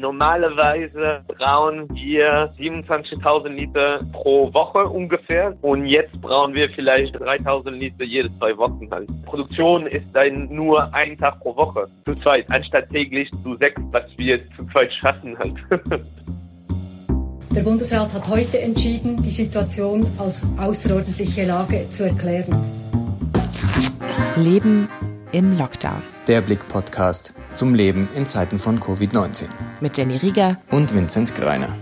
Normalerweise brauchen wir 27.000 Liter pro Woche ungefähr und jetzt brauchen wir vielleicht 3.000 Liter jede zwei Wochen halt. Produktion ist dann nur ein Tag pro Woche zu zweit, anstatt täglich zu sechs, was wir zu zweit schaffen halt. Der Bundesrat hat heute entschieden, die Situation als außerordentliche Lage zu erklären. Leben im Lockdown. Der Blick-Podcast zum Leben in Zeiten von Covid-19. Mit Jenny Rieger und Vinzenz Greiner.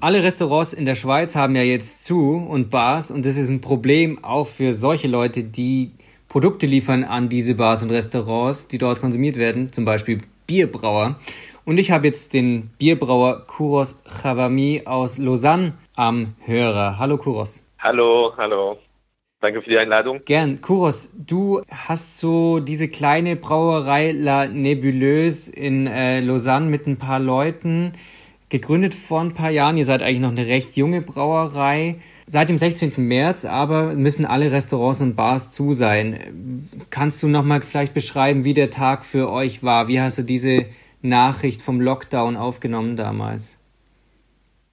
Alle Restaurants in der Schweiz haben ja jetzt zu und Bars und das ist ein Problem auch für solche Leute, die Produkte liefern an diese Bars und Restaurants, die dort konsumiert werden, zum Beispiel Bierbrauer. Und ich habe jetzt den Bierbrauer Kuros Chavami aus Lausanne am Hörer. Hallo Kuros. Hallo, hallo. Danke für die Einladung. Gern. Kuros, du hast so diese kleine Brauerei La Nebuleuse in äh, Lausanne mit ein paar Leuten gegründet vor ein paar Jahren. Ihr seid eigentlich noch eine recht junge Brauerei. Seit dem 16. März aber müssen alle Restaurants und Bars zu sein. Kannst du nochmal vielleicht beschreiben, wie der Tag für euch war? Wie hast du diese Nachricht vom Lockdown aufgenommen damals?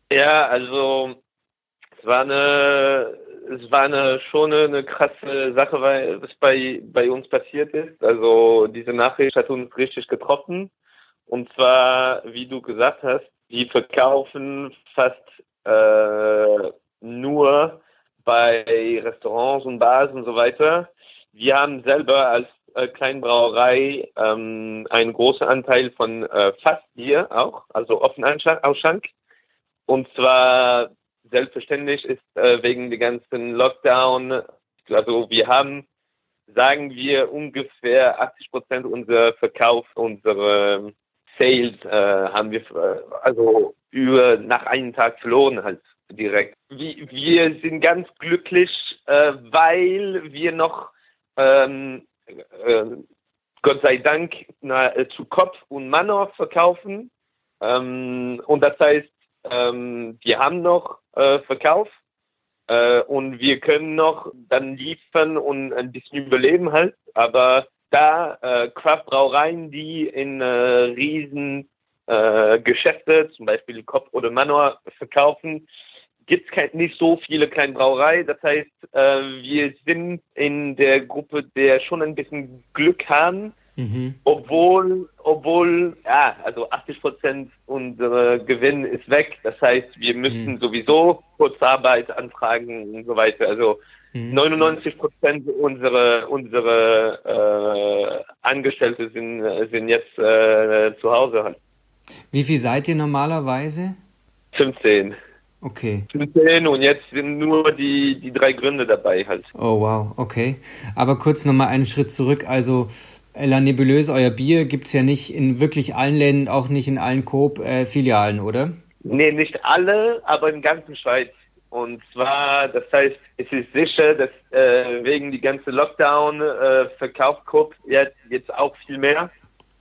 Ja, also es war eine es war eine, schon eine, krasse Sache, weil was bei, bei uns passiert ist. Also diese Nachricht hat uns richtig getroffen. Und zwar, wie du gesagt hast, die verkaufen fast äh, nur bei Restaurants und Bars und so weiter. Wir haben selber als äh, Kleinbrauerei ähm, einen großen Anteil von äh, Fassbier auch, also Offenausschank. Und zwar selbstverständlich ist äh, wegen der ganzen Lockdown, also wir haben, sagen wir, ungefähr 80 Prozent unserer Verkauf, unsere Sales äh, haben wir äh, also über nach einem Tag verloren halt direkt. Wir, wir sind ganz glücklich, äh, weil wir noch ähm, äh, Gott sei Dank na, zu Kopf und Manor verkaufen. Ähm, und das heißt, ähm, wir haben noch äh, Verkauf äh, und wir können noch dann liefern und ein bisschen überleben halt. Aber da äh, Craft-Brauereien, die in äh, riesen äh, Geschäfte, zum Beispiel Kopf oder Manor, verkaufen, gibt es nicht so viele kleine Brauereien. Das heißt, äh, wir sind in der Gruppe, der schon ein bisschen Glück haben, Mhm. Obwohl, obwohl, ja, also 80 Prozent unserer Gewinn ist weg. Das heißt, wir müssen mhm. sowieso Kurzarbeit anfragen und so weiter. Also mhm. 99 Prozent unserer unsere äh, Angestellte sind sind jetzt äh, zu Hause halt. Wie viel seid ihr normalerweise? 15. Okay. 15 und jetzt sind nur die, die drei Gründe dabei halt. Oh wow, okay. Aber kurz nochmal einen Schritt zurück. Also La Nebuleuse, euer Bier, gibt es ja nicht in wirklich allen Ländern, auch nicht in allen Coop-Filialen, äh, oder? Nee, nicht alle, aber in ganzen Schweiz. Und zwar, das heißt, es ist sicher, dass äh, wegen die ganze Lockdown äh, verkauft Coop jetzt, jetzt auch viel mehr.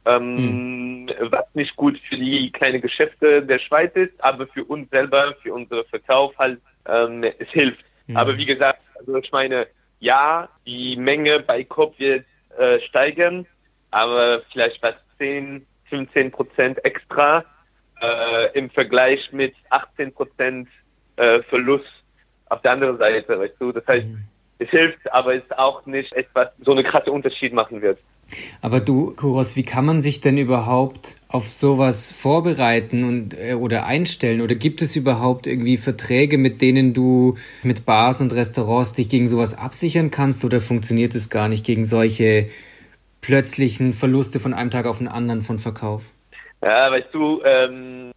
Ähm, hm. Was nicht gut für die kleinen Geschäfte der Schweiz ist, aber für uns selber, für unseren Verkauf halt, ähm, es hilft. Hm. Aber wie gesagt, also ich meine, ja, die Menge bei Coop wird äh, steigern, aber vielleicht was 10, 15 Prozent extra äh, im Vergleich mit 18 Prozent äh, Verlust auf der anderen Seite, weißt du? Das heißt, mhm. es hilft, aber es ist auch nicht etwas, so eine krasse Unterschied machen wird. Aber du, Kuros, wie kann man sich denn überhaupt auf sowas vorbereiten und äh, oder einstellen? Oder gibt es überhaupt irgendwie Verträge, mit denen du mit Bars und Restaurants dich gegen sowas absichern kannst? Oder funktioniert es gar nicht gegen solche plötzlichen Verluste von einem Tag auf den anderen von Verkauf? Ja, weißt du, ähm,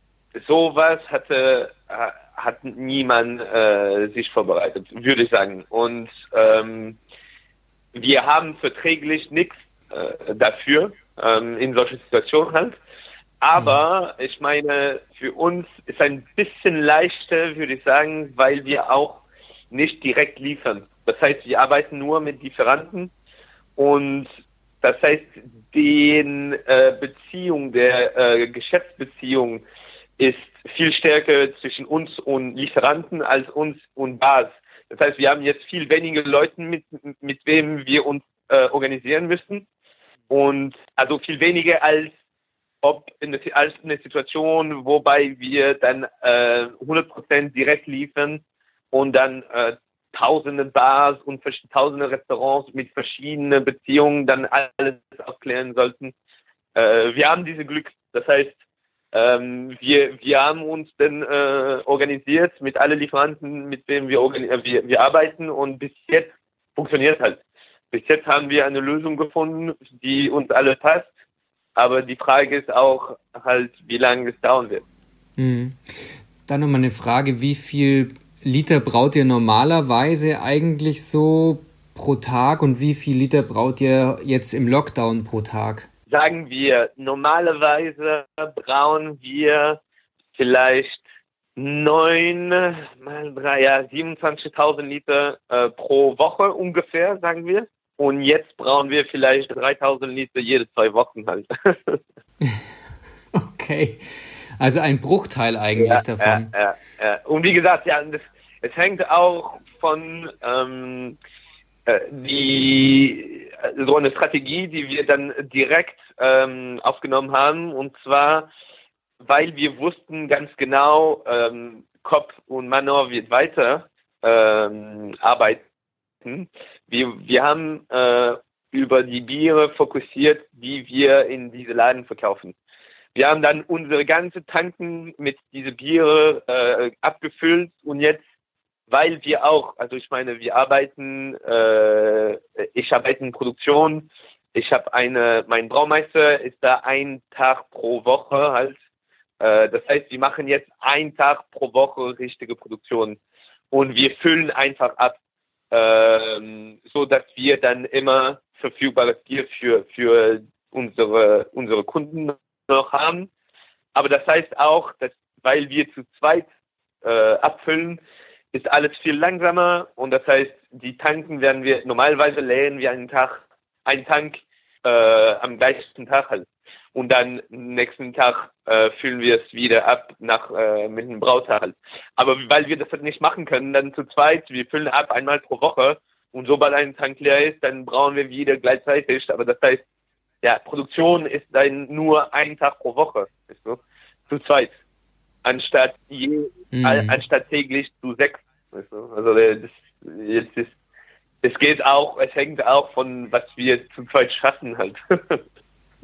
sowas hatte hat niemand äh, sich vorbereitet, würde ich sagen. Und ähm, wir haben verträglich nichts äh, dafür ähm, in solchen Situationen halt. Aber mhm. ich meine, für uns ist ein bisschen leichter, würde ich sagen, weil wir auch nicht direkt liefern. Das heißt, wir arbeiten nur mit Lieferanten und das heißt, die äh, Beziehung der äh, Geschäftsbeziehung ist viel stärker zwischen uns und Lieferanten als uns und Bas. Das heißt, wir haben jetzt viel weniger Leute, mit, mit wem wir uns äh, organisieren müssen. Und also viel weniger als ob in eine, als eine Situation, wobei wir dann äh, 100% direkt liefern und dann äh, tausende Bars und tausende Restaurants mit verschiedenen Beziehungen dann alles aufklären sollten. Äh, wir haben diese Glück, das heißt, ähm, wir, wir haben uns dann äh, organisiert mit allen Lieferanten, mit denen wir, äh, wir, wir arbeiten und bis jetzt funktioniert halt. Bis jetzt haben wir eine Lösung gefunden, die uns alle passt. Aber die Frage ist auch halt, wie lange es dauern wird. Mhm. Dann nochmal eine Frage, wie viel Liter braut ihr normalerweise eigentlich so pro Tag und wie viel Liter braut ihr jetzt im Lockdown pro Tag? sagen wir, normalerweise brauen wir vielleicht neun mal drei, ja, 27.000 Liter äh, pro Woche ungefähr, sagen wir. Und jetzt brauchen wir vielleicht 3.000 Liter jede zwei Wochen halt. okay. Also ein Bruchteil eigentlich ja, davon. Ja, ja, ja. Und wie gesagt, ja, das, es hängt auch von ähm, äh, die so eine Strategie, die wir dann direkt ähm, aufgenommen haben. Und zwar, weil wir wussten ganz genau, ähm, Kopf und Manor wird weiter ähm, arbeiten. Wir, wir haben äh, über die Biere fokussiert, die wir in diese Laden verkaufen. Wir haben dann unsere ganze Tanken mit diese Biere äh, abgefüllt und jetzt weil wir auch, also ich meine, wir arbeiten, äh, ich arbeite in Produktion, ich habe eine, mein Braumeister ist da ein Tag pro Woche halt. Äh, das heißt, wir machen jetzt einen Tag pro Woche richtige Produktion und wir füllen einfach ab, äh, so dass wir dann immer verfügbares Bier für für unsere unsere Kunden noch haben. Aber das heißt auch, dass weil wir zu zweit äh, abfüllen, ist alles viel langsamer und das heißt, die Tanken werden wir, normalerweise leeren wir einen Tag, einen Tank äh, am gleichen Tag halt. Und dann nächsten Tag äh, füllen wir es wieder ab nach äh, mit einem Brautag halt. Aber weil wir das halt nicht machen können, dann zu zweit, wir füllen ab einmal pro Woche und sobald ein Tank leer ist, dann brauchen wir wieder gleichzeitig. Aber das heißt, ja, Produktion ist dann nur ein Tag pro Woche, ist so, zu zweit anstatt je, mhm. anstatt täglich zu sechs. Weißt du? Also das, jetzt ist, es geht auch, es hängt auch von was wir zu zweit schaffen halt.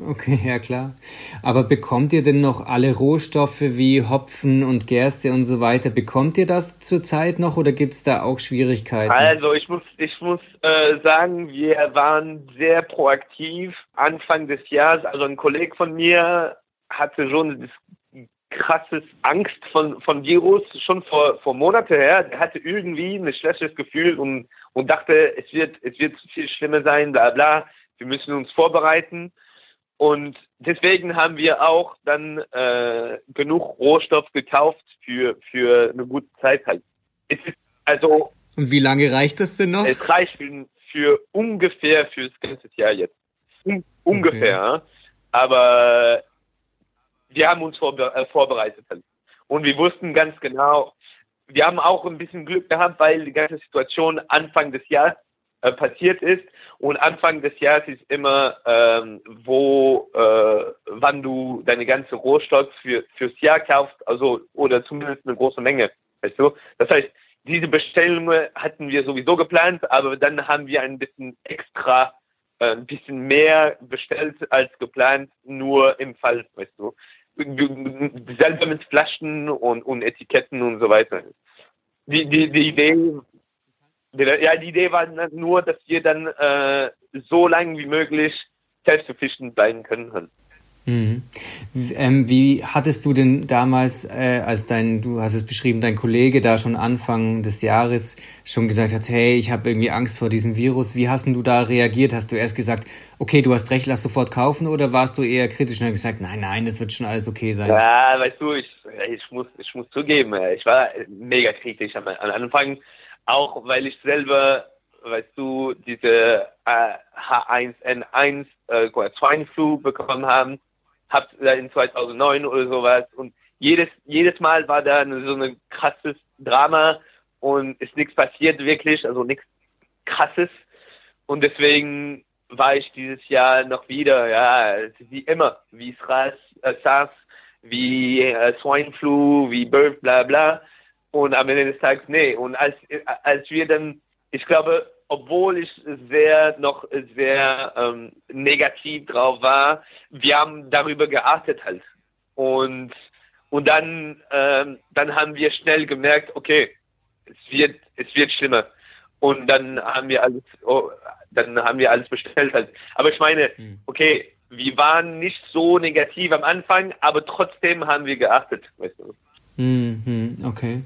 Okay, ja klar. Aber bekommt ihr denn noch alle Rohstoffe wie Hopfen und Gerste und so weiter? Bekommt ihr das zurzeit noch oder gibt es da auch Schwierigkeiten? Also ich muss, ich muss äh, sagen, wir waren sehr proaktiv Anfang des Jahres. Also ein Kollege von mir hatte schon das krasses Angst von, von Virus schon vor, vor Monate her. Der hatte irgendwie ein schlechtes Gefühl und, und dachte, es wird, es wird viel schlimmer sein, bla, bla. Wir müssen uns vorbereiten. Und deswegen haben wir auch dann äh, genug Rohstoff gekauft für, für eine gute Zeit halt. Es ist also. Und wie lange reicht das denn noch? Es reicht für, für ungefähr fürs ganze Jahr jetzt. Un ungefähr. Okay. Aber wir haben uns vorbe äh, vorbereitet. Und wir wussten ganz genau, wir haben auch ein bisschen Glück gehabt, weil die ganze Situation Anfang des Jahres äh, passiert ist. Und Anfang des Jahres ist immer, ähm, wo, äh, wann du deine ganze Rohstoff für, fürs Jahr kaufst, also, oder zumindest eine große Menge. Weißt du? Das heißt, diese Bestellungen hatten wir sowieso geplant, aber dann haben wir ein bisschen extra äh, ein bisschen mehr bestellt als geplant, nur im Fall, weißt du selber mit Flaschen und, und Etiketten und so weiter. Die, die, die Idee, ja, die Idee war nur, dass wir dann äh, so lange wie möglich selbstverpflichtend bleiben können. Mhm. Ähm, wie hattest du denn damals, äh, als dein, du hast es beschrieben, dein Kollege da schon Anfang des Jahres schon gesagt hat, hey, ich habe irgendwie Angst vor diesem Virus. Wie hast du da reagiert? Hast du erst gesagt, okay, du hast recht, lass sofort kaufen, oder warst du eher kritisch und hast gesagt, nein, nein, das wird schon alles okay sein? Ja, weißt du, ich, ich muss, ich muss zugeben, ich war mega kritisch am, am Anfang, auch weil ich selber weißt du, diese äh, H1N1 äh, Swine Flu bekommen haben. Hab in 2009 oder sowas. Und jedes jedes Mal war da so ein krasses Drama. Und ist nichts passiert wirklich, also nichts krasses. Und deswegen war ich dieses Jahr noch wieder, ja, wie immer, wie SARS, äh, SARS wie äh, Swine Flu, wie Bird, bla bla. Und am Ende des Tages, nee. Und als, als wir dann, ich glaube, obwohl ich sehr noch sehr ähm, negativ drauf war, wir haben darüber geachtet halt. Und und dann ähm, dann haben wir schnell gemerkt, okay, es wird es wird schlimmer. Und dann haben wir alles oh, dann haben wir alles bestellt halt. Aber ich meine, hm. okay, wir waren nicht so negativ am Anfang, aber trotzdem haben wir geachtet, weißt du. Mhm, okay.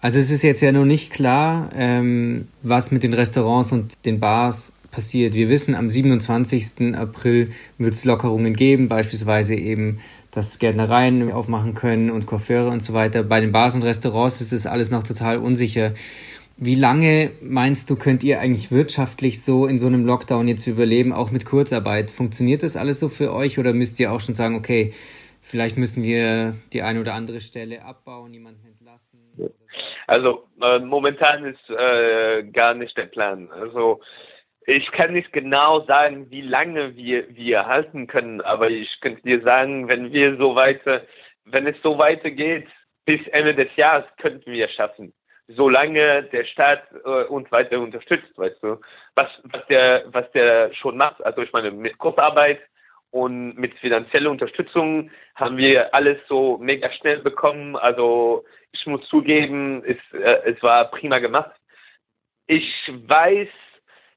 Also es ist jetzt ja noch nicht klar, ähm, was mit den Restaurants und den Bars passiert. Wir wissen, am 27. April wird es Lockerungen geben, beispielsweise eben, dass Gärtnereien aufmachen können und Coiffeure und so weiter. Bei den Bars und Restaurants ist es alles noch total unsicher. Wie lange meinst du, könnt ihr eigentlich wirtschaftlich so in so einem Lockdown jetzt überleben, auch mit Kurzarbeit? Funktioniert das alles so für euch oder müsst ihr auch schon sagen, okay, vielleicht müssen wir die eine oder andere Stelle abbauen, jemanden entlassen? Also äh, momentan ist äh, gar nicht der Plan. Also ich kann nicht genau sagen, wie lange wir wir halten können, aber ich könnte dir sagen, wenn wir so weiter, wenn es so weitergeht bis Ende des Jahres, könnten wir es schaffen solange der Staat äh, uns weiter unterstützt, weißt du, was, was der, was der schon macht. Also ich meine, mit Kurzarbeit und mit finanzieller Unterstützung haben wir alles so mega schnell bekommen. Also ich muss zugeben, es, äh, es war prima gemacht. Ich weiß,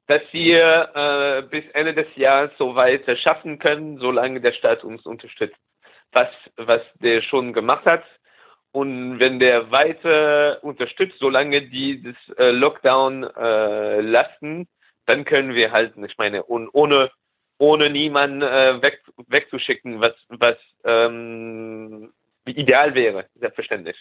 dass wir äh, bis Ende des Jahres so weiter schaffen können, solange der Staat uns unterstützt. Was, was der schon gemacht hat, und wenn der weiter unterstützt, solange die das äh, Lockdown äh, lassen, dann können wir halten. Ich meine, und ohne ohne niemanden äh, weg, wegzuschicken, was was ähm, ideal wäre, selbstverständlich.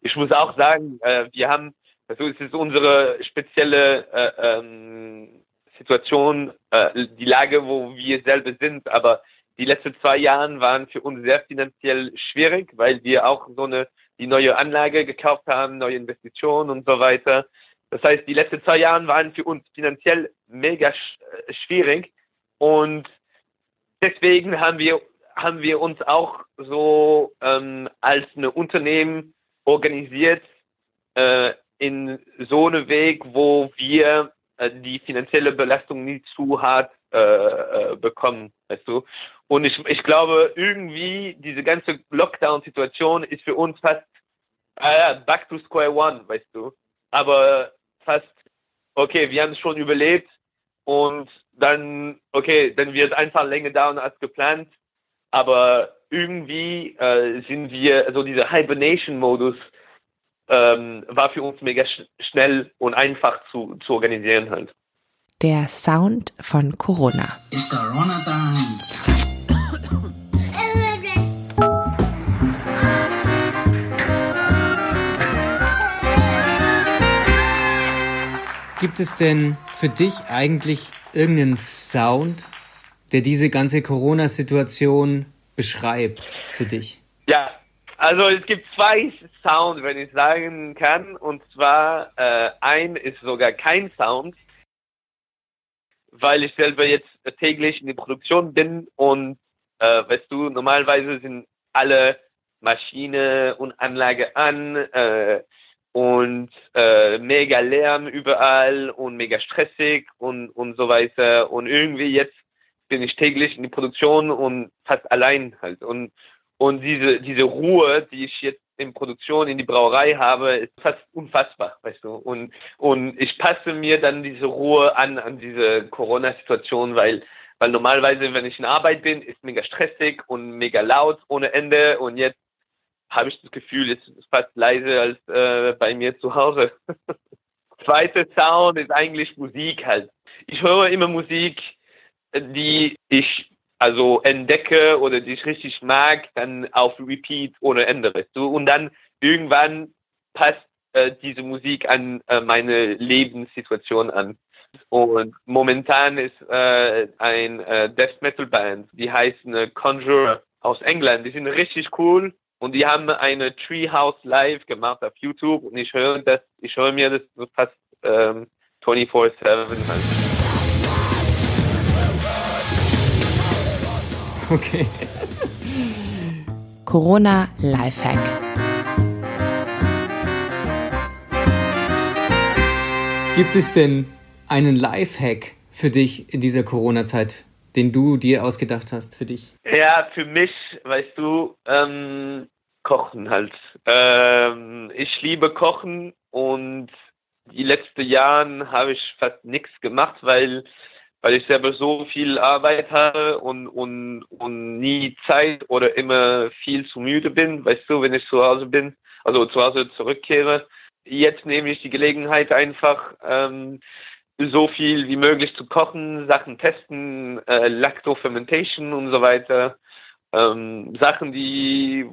Ich muss auch sagen, äh, wir haben, also es ist unsere spezielle äh, ähm, Situation, äh, die Lage, wo wir selber sind, aber die letzten zwei Jahre waren für uns sehr finanziell schwierig, weil wir auch so eine die neue Anlage gekauft haben, neue Investitionen und so weiter. Das heißt, die letzten zwei Jahre waren für uns finanziell mega sch schwierig und deswegen haben wir haben wir uns auch so ähm, als eine Unternehmen organisiert äh, in so einem Weg, wo wir äh, die finanzielle Belastung nicht zu hart äh, äh, bekommen, weißt du. Und ich, ich glaube, irgendwie diese ganze Lockdown-Situation ist für uns fast äh, back to square one, weißt du. Aber fast, okay, wir haben es schon überlebt und dann, okay, dann wird es einfach länger dauern als geplant. Aber irgendwie äh, sind wir, also dieser Hibernation-Modus ähm, war für uns mega sch schnell und einfach zu, zu organisieren halt. Der Sound von Corona. It's Corona time. Gibt es denn für dich eigentlich irgendeinen Sound, der diese ganze Corona-Situation beschreibt für dich? Ja, also es gibt zwei Sounds, wenn ich sagen kann. Und zwar äh, ein ist sogar kein Sound, weil ich selber jetzt täglich in der Produktion bin und äh, weißt du, normalerweise sind alle Maschine und Anlage an. Äh, und äh, mega Lärm überall und mega stressig und, und so weiter. Und irgendwie jetzt bin ich täglich in die Produktion und fast allein halt. Und, und diese, diese Ruhe, die ich jetzt in Produktion in die Brauerei habe, ist fast unfassbar, weißt du. Und, und ich passe mir dann diese Ruhe an, an diese Corona-Situation, weil, weil normalerweise, wenn ich in Arbeit bin, ist mega stressig und mega laut ohne Ende und jetzt habe ich das Gefühl, es ist fast leise als äh, bei mir zu Hause. Zweiter Sound ist eigentlich Musik halt. Ich höre immer Musik, die ich also entdecke oder die ich richtig mag, dann auf Repeat ohne Ende. So, und dann irgendwann passt äh, diese Musik an äh, meine Lebenssituation an. Und momentan ist äh, ein äh, Death Metal Band, die heißt äh, Conjurer aus England. Die sind richtig cool und die haben eine Treehouse Live gemacht auf YouTube und ich höre das, ich höre mir das fast ähm, 24/7 an. Okay. Corona Lifehack. Gibt es denn einen Lifehack für dich in dieser Corona-Zeit, den du dir ausgedacht hast für dich? Ja, für mich, weißt du, ähm, Kochen halt. Ähm, ich liebe Kochen und die letzten Jahren habe ich fast nichts gemacht, weil weil ich selber so viel Arbeit habe und, und, und nie Zeit oder immer viel zu müde bin, weißt du, wenn ich zu Hause bin, also zu Hause zurückkehre. Jetzt nehme ich die Gelegenheit einfach, ähm, so viel wie möglich zu kochen, Sachen testen, äh, Lacto-Fermentation und so weiter. Ähm, Sachen, die,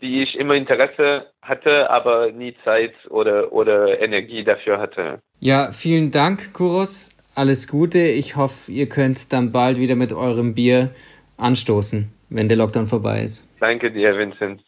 die ich immer Interesse hatte, aber nie Zeit oder, oder Energie dafür hatte. Ja, vielen Dank, Kuros alles Gute. Ich hoffe, ihr könnt dann bald wieder mit eurem Bier anstoßen, wenn der Lockdown vorbei ist. Danke dir, Vincent.